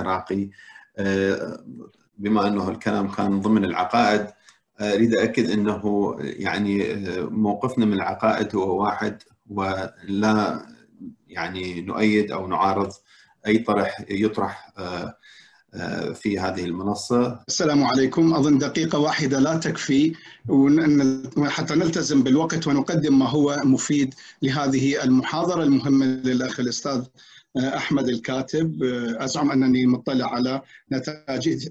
عراقي بما أنه الكلام كان ضمن العقائد أريد اكد أنه يعني موقفنا من العقائد هو واحد ولا يعني نؤيد أو نعارض أي طرح يطرح في هذه المنصة. السلام عليكم، أظن دقيقة واحدة لا تكفي حتى نلتزم بالوقت ونقدم ما هو مفيد لهذه المحاضرة المهمة للأخ الأستاذ أحمد الكاتب أزعم أنني مطلع على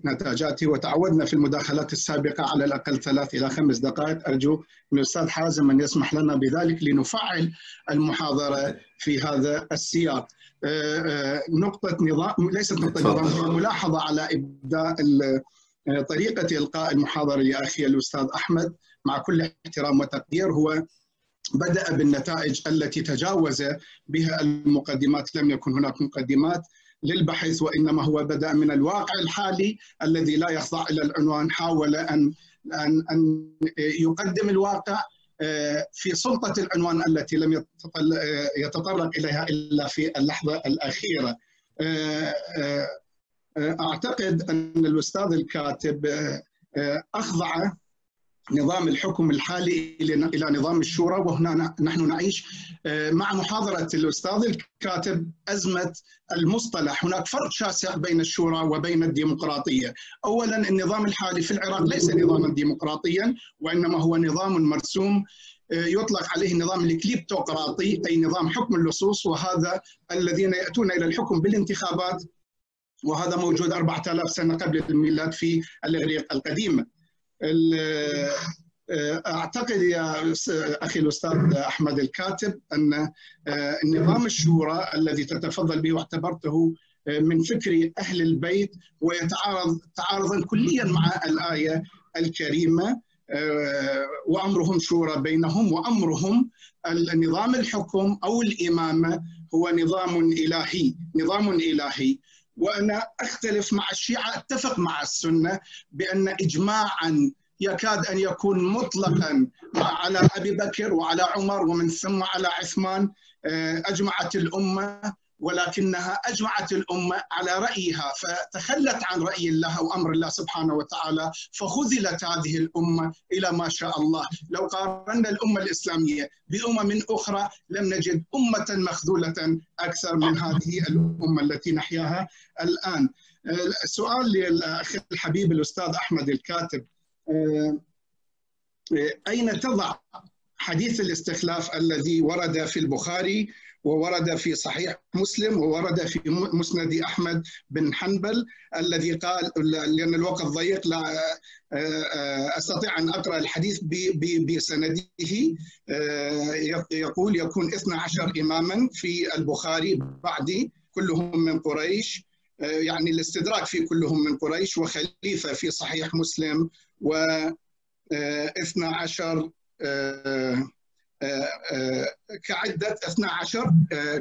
نتاجاته وتعودنا في المداخلات السابقة على الأقل ثلاث إلى خمس دقائق. أرجو من الأستاذ حازم أن يسمح لنا بذلك لنفعل المحاضرة في هذا السياق. نقطة نظام ليست نقطة نظام هي ملاحظة على إبداء طريقة إلقاء المحاضرة لاخي الأستاذ أحمد. مع كل احترام وتقدير هو بدأ بالنتائج التي تجاوز بها المقدمات. لم يكن هناك مقدمات للبحث وإنما هو بدأ من الواقع الحالي الذي لا يخضع إلى العنوان. حاول أن أن أن يقدم الواقع في سلطة العنوان التي لم يتطرق إليها إلا في اللحظة الأخيرة. أعتقد أن الأستاذ الكاتب أخضع نظام الحكم الحالي إلى نظام الشورى وهنا نحن نعيش مع محاضرة الأستاذ الكاتب أزمة المصطلح، هناك فرق شاسع بين الشورى وبين الديمقراطية. اولا النظام الحالي في العراق ليس نظاما ديمقراطيا وإنما هو نظام مرسوم يطلق عليه النظام الكليبتوقراطي أي نظام حكم اللصوص وهذا الذين يأتون إلى الحكم بالانتخابات وهذا موجود 4000 سنة قبل الميلاد في الإغريق القديمه. أعتقد يا أخي الأستاذ أحمد الكاتب أن نظام الشورى الذي تتفضل به واعتبرته من فكر أهل البيت ويتعارض تعارضا كليا مع الآية الكريمة وأمرهم شورى بينهم وأمرهم النظام الحكم أو الإمامة هو نظام إلهي نظام إلهي. وأنا أختلف مع الشيعة أتفق مع السنة بأن اجماعا يكاد أن يكون مطلقا على أبي بكر وعلى عمر ومن ثم على عثمان أجمعت الأمة. ولكنها أجمعت الأمة على رأيها فتخلت عن رأي الله وأمر الله سبحانه وتعالى فخذلت هذه الأمة إلى ما شاء الله، لو قارنا الأمة الإسلامية بأمم أخرى لم نجد أمة مخذولة أكثر من هذه الأمة التي نحياها الآن. السؤال للأخ الحبيب الأستاذ أحمد الكاتب أين تضع حديث الاستخلاف الذي ورد في البخاري وورد في صحيح مسلم وورد في مسند أحمد بن حنبل الذي قال لأن الوقت ضيق لا أستطيع أن أقرأ الحديث بسنده. يقول يكون 12 إماما في البخاري بعدي كلهم من قريش. يعني الاستدراك في كلهم من قريش وخليفة في صحيح مسلم و 12 كعدة 12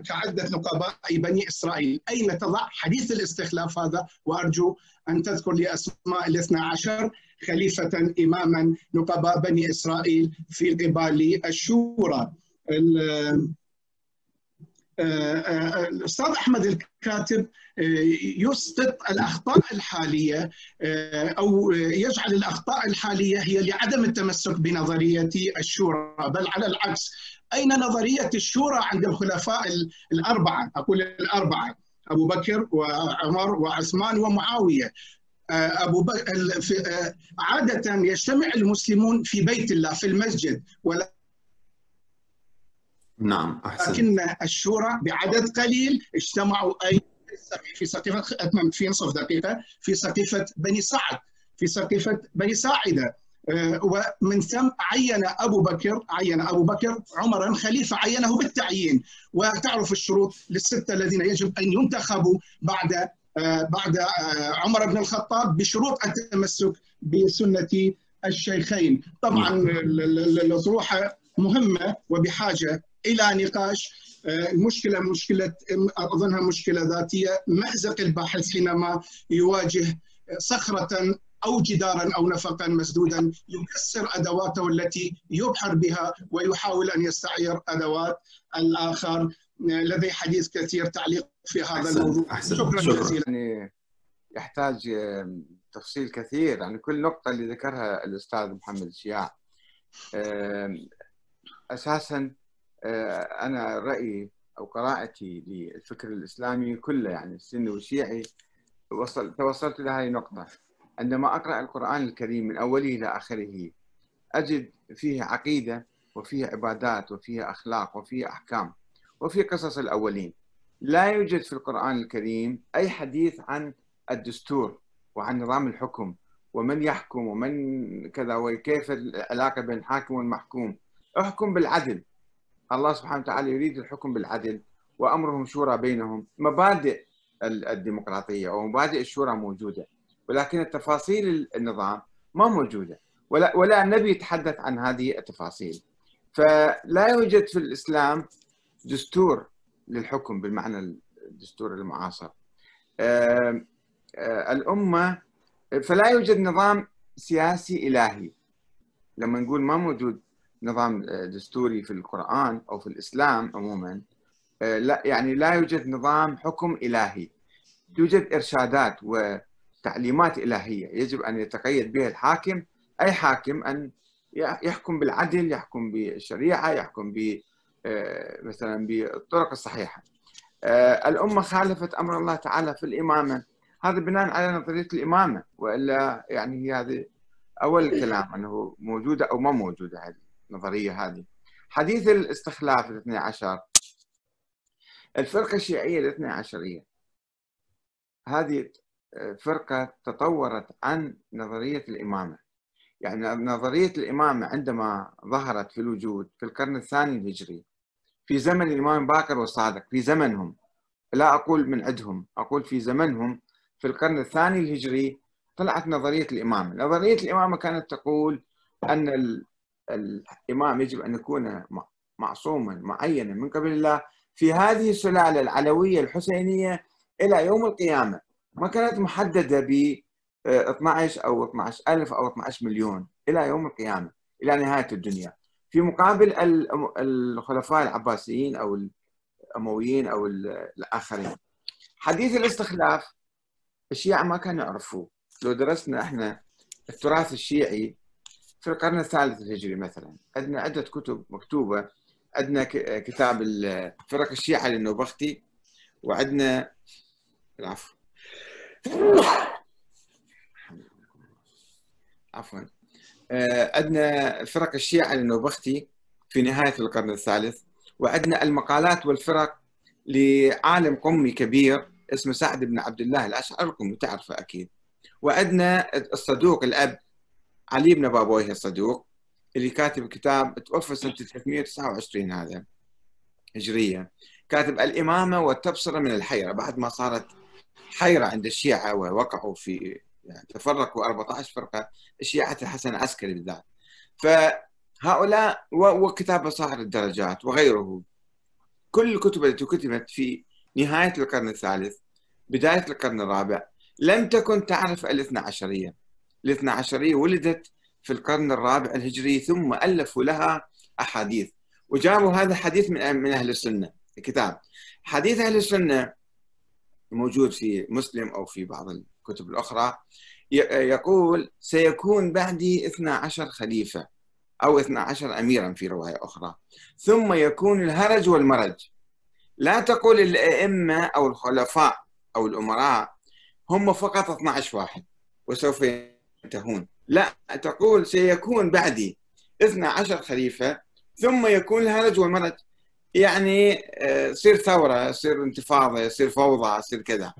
كعدة نقباء بني إسرائيل. أين تضع حديث الاستخلاف هذا؟ وأرجو أن تذكر لي أسماء ال 12 خليفة إماما نقباء بني إسرائيل في قبال الشورى. الأستاذ أحمد الكاتب يسقط الأخطاء الحالية أو يجعل الأخطاء الحالية هي لعدم التمسك بنظرية الشورى بل على العكس. أين نظرية الشورى عند الخلفاء الأربعة؟ أقول الأربعة أبو بكر وعمر وعثمان ومعاوية. أبو بكر عادة يجتمع المسلمون في بيت الله في المسجد ولا نعم أحسن. لكن الشورى بعدد قليل اجتمعوا أي في سقيفة أتممت في نصف دقيقة في سقيفة بني سعد في سقيفة بني ساعدة. ومن ثم عين أبو بكر عين أبو بكر عمرا خليفة عينه بالتعيين. وتعرف الشروط للستة الذين يجب أن ينتخبوا بعد بعد عمر بن الخطاب بشروط التمسك بسنة الشيخين. طبعا الأطروحة مهمة وبحاجة إلى نقاش المشكلة مشكلة أظنها مشكلة ذاتية. مأزق الباحث حينما يواجه صخرة أو جدارا أو نفقا مسدودا يكسر أدواته التي يبحر بها ويحاول أن يستعير أدوات الآخر. لدي حديث كثير تعليق في هذا أحسن. الموضوع. أحسن. شكرا, شكرا. جزيلا. يعني يحتاج تفصيل كثير. يعني كل نقطة اللي ذكرها الأستاذ محمد الشياع أساسا آه، أنا رأيي أو قراءتي للفكر الإسلامي كله يعني السني والشيعي وصل توصلت إلى هذه النقطة. عندما أقرأ القرآن الكريم من أوله إلى آخره أجد فيه عقيدة وفيه عبادات وفيه أخلاق وفيه أحكام وفيه قصص الأولين. لا يوجد في القرآن الكريم أي حديث عن الدستور وعن نظام الحكم ومن يحكم ومن كذا وكيف العلاقة بين الحاكم والمحكوم. احكم بالعدل. الله سبحانه وتعالى يريد الحكم بالعدل وأمرهم شورى بينهم. مبادئ الديمقراطية أو مبادئ الشورى موجودة ولكن التفاصيل النظام ما موجودة. ولا, ولا النبي يتحدث عن هذه التفاصيل. فلا يوجد في الإسلام دستور للحكم بالمعنى الدستور المعاصر. الأمة فلا يوجد نظام سياسي إلهي. لما نقول ما موجود نظام دستوري في القرآن أو في الإسلام عموما لا يعني لا يوجد نظام حكم إلهي. توجد إرشادات وتعليمات إلهية يجب أن يتقيد بها الحاكم. أي حاكم أن يحكم بالعدل يحكم بالشريعة يحكم ب مثلا بالطرق الصحيحة. الأمة خالفت أمر الله تعالى في الإمامة. هذا بناء على نظرية الإمامة وإلا يعني هي هذه أول الكلام أنه موجودة أو ما موجودة هذه. النظرية هذه. حديث الاستخلاف الاثني عشر. الفرقة الشيعية الاثني عشرية. هذه فرقة تطورت عن نظرية الإمامة. يعني نظرية الإمامة عندما ظهرت في الوجود في القرن الثاني الهجري في زمن الإمام باكر والصادق في زمنهم. لا أقول من عندهم أقول في زمنهم في القرن الثاني الهجري طلعت نظرية الإمامة. نظرية الإمامة كانت تقول أن الإمام يجب أن يكون معصوما معينا من قبل الله في هذه السلالة العلوية الحسينية إلى يوم القيامة. ما كانت محددة ب 12 أو 12 ألف أو 12 مليون إلى يوم القيامة إلى نهاية الدنيا. في مقابل الخلفاء العباسيين أو الأمويين أو الآخرين. حديث الاستخلاف الشيعة ما كانوا يعرفوه. لو درسنا إحنا التراث الشيعي في القرن الثالث الهجري مثلا. عندنا عدة كتب مكتوبة. عندنا كتاب فرق الشيعة للنوبختي. وعندنا العفو. عفوا. عندنا فرق الشيعة للنوبختي في نهاية القرن الثالث. وعندنا المقالات والفرق لعالم قمي كبير اسمه سعد بن عبد الله الأشعر لكم تعرفه أكيد. وعندنا الصدوق الأب علي بن بابويه الصدوق اللي كاتب كتاب توفى سنة 329 هذا هجرية. كاتب الإمامة والتبصرة من الحيرة. بعد ما صارت حيرة عند الشيعة ووقعوا في يعني تفرقوا 14 فرقة الشيعة الحسن العسكري بالذات. فهؤلاء وكتاب بصائر الدرجات وغيره. كل الكتب التي كتبت في نهاية القرن الثالث بداية القرن الرابع لم تكن تعرف الاثنى عشرية. الاثنى عشرية ولدت في القرن الرابع الهجري ثم ألفوا لها أحاديث. وجابوا هذا الحديث من من أهل السنة الكتاب. حديث أهل السنة موجود في مسلم أو في بعض الكتب الأخرى. يقول سيكون بعدي 12 خليفة أو 12 أميرا في رواية أخرى. ثم يكون الهرج والمرج. لا تقول الأئمة أو الخلفاء أو الأمراء هم فقط 12 واحد وسوف ينتهون لا تقول سيكون بعدي 12 خليفة ثم يكون الهرج والمرج يعني يصير آه، ثورة يصير انتفاضة يصير فوضى يصير كذا.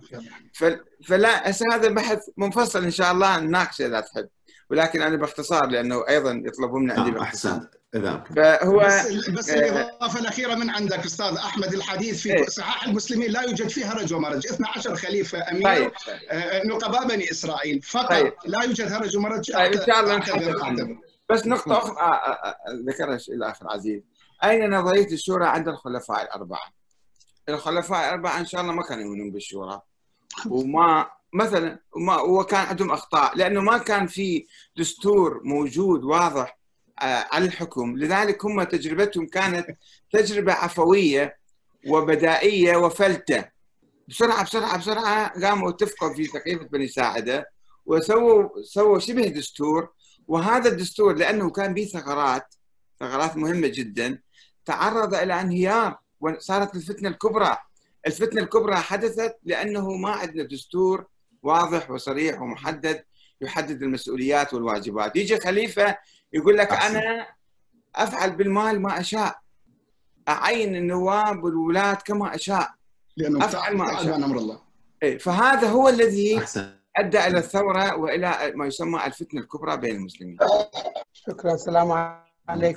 فلا هذا بحث منفصل إن شاء الله نناقشه إذا تحب. ولكن أنا باختصار لأنه أيضا يطلبون من عندي أحسن إذا فهو بس, بس الإضافة الأخيرة من عندك أستاذ أحمد الحديث في إيه؟ صحاح المسلمين لا يوجد فيها هرج ومرج 12 خليفة أمير طيب. آه، نقباء بني إسرائيل. فقط طيب. لا يوجد هرج ومرج طيب إن شاء الله بس نقطة أخرى آه، ذكرها الأخ العزيز. أين نظرية الشورى عند الخلفاء الأربعة؟ الخلفاء الأربعة إن شاء الله ما كانوا يؤمنون بالشورى. وما مثلا وما وكان عندهم أخطاء. لأنه ما كان في دستور موجود واضح آه، على الحكم. لذلك هم تجربتهم كانت تجربة عفوية وبدائية وفلتة. بسرعة بسرعة بسرعة قاموا اتفقوا في سقيفه بني ساعدة وسووا سووا شبه دستور. وهذا الدستور لأنه كان به ثغرات ثغرات مهمة جدا تعرض إلى انهيار وصارت الفتنة الكبرى. الفتنة الكبرى حدثت لأنه ما عندنا دستور واضح وصريح ومحدد يحدد المسؤوليات والواجبات. يجي خليفة يقول لك أنا أفعل بالمال ما أشاء. أعين النواب والولاة كما أشاء. لأنه أفعل ما أشاء. أمر الله. إيه، فهذا هو الذي أدى إلى الثورة وإلى ما يسمى الفتنة الكبرى بين المسلمين. شكرا. السلام عليكم.